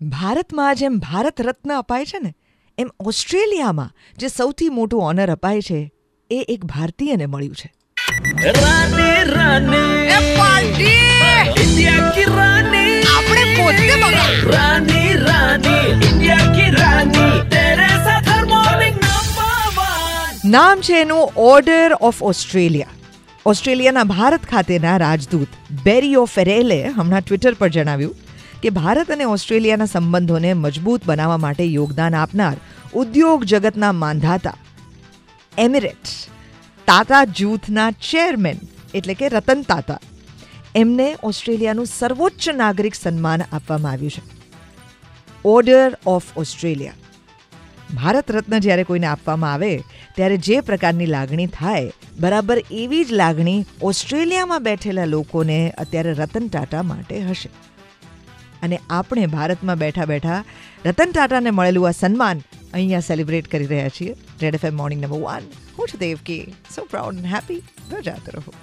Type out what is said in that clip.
ભારતમાં જેમ ભારત રત્ન અપાય છે ને એમ ઓસ્ટ્રેલિયામાં જે સૌથી મોટું ઓનર અપાય છે એ એક ભારતીયને મળ્યું છે. નામ છે એનું ઓર્ડર ઓફ ઓસ્ટ્રેલિયા ઓસ્ટ્રેલિયાના ભારત ખાતેના રાજદૂત બેરીઓ ફેરેલે હમણાં ટ્વિટર પર જણાવ્યું કે ભારત અને ઓસ્ટ્રેલિયાના સંબંધોને મજબૂત બનાવવા માટે યોગદાન આપનાર ઉદ્યોગ જગતના માંધાતા એમિરેટ્સ, તાતા જૂથના ચેરમેન એટલે કે રતન તાતા. એમને ઓસ્ટ્રેલિયાનું સર્વોચ્ચ નાગરિક સન્માન આપવામાં આવ્યું છે. Order of Australia Bharat Ratna જ્યારે કોઈને આપવામાં આવે, ત્યારે જે પ્રકારની લાગણી થાય, બરાબર એવી જ લાગણી ઓસ્ટ્રેલિયામાં બેઠેલા લોકોને અત્યારે રતન ટાટા માટે હશે. અને આપણે ભારતમાં બેઠા બેઠા રતન ટાટાને મળેલું આ સન્માન અહીંયા સેલિબ્રેટ કરી રહ્યા છીએ. Red F M morning number one હું છું Devki. So proud and happy બજાતે રહો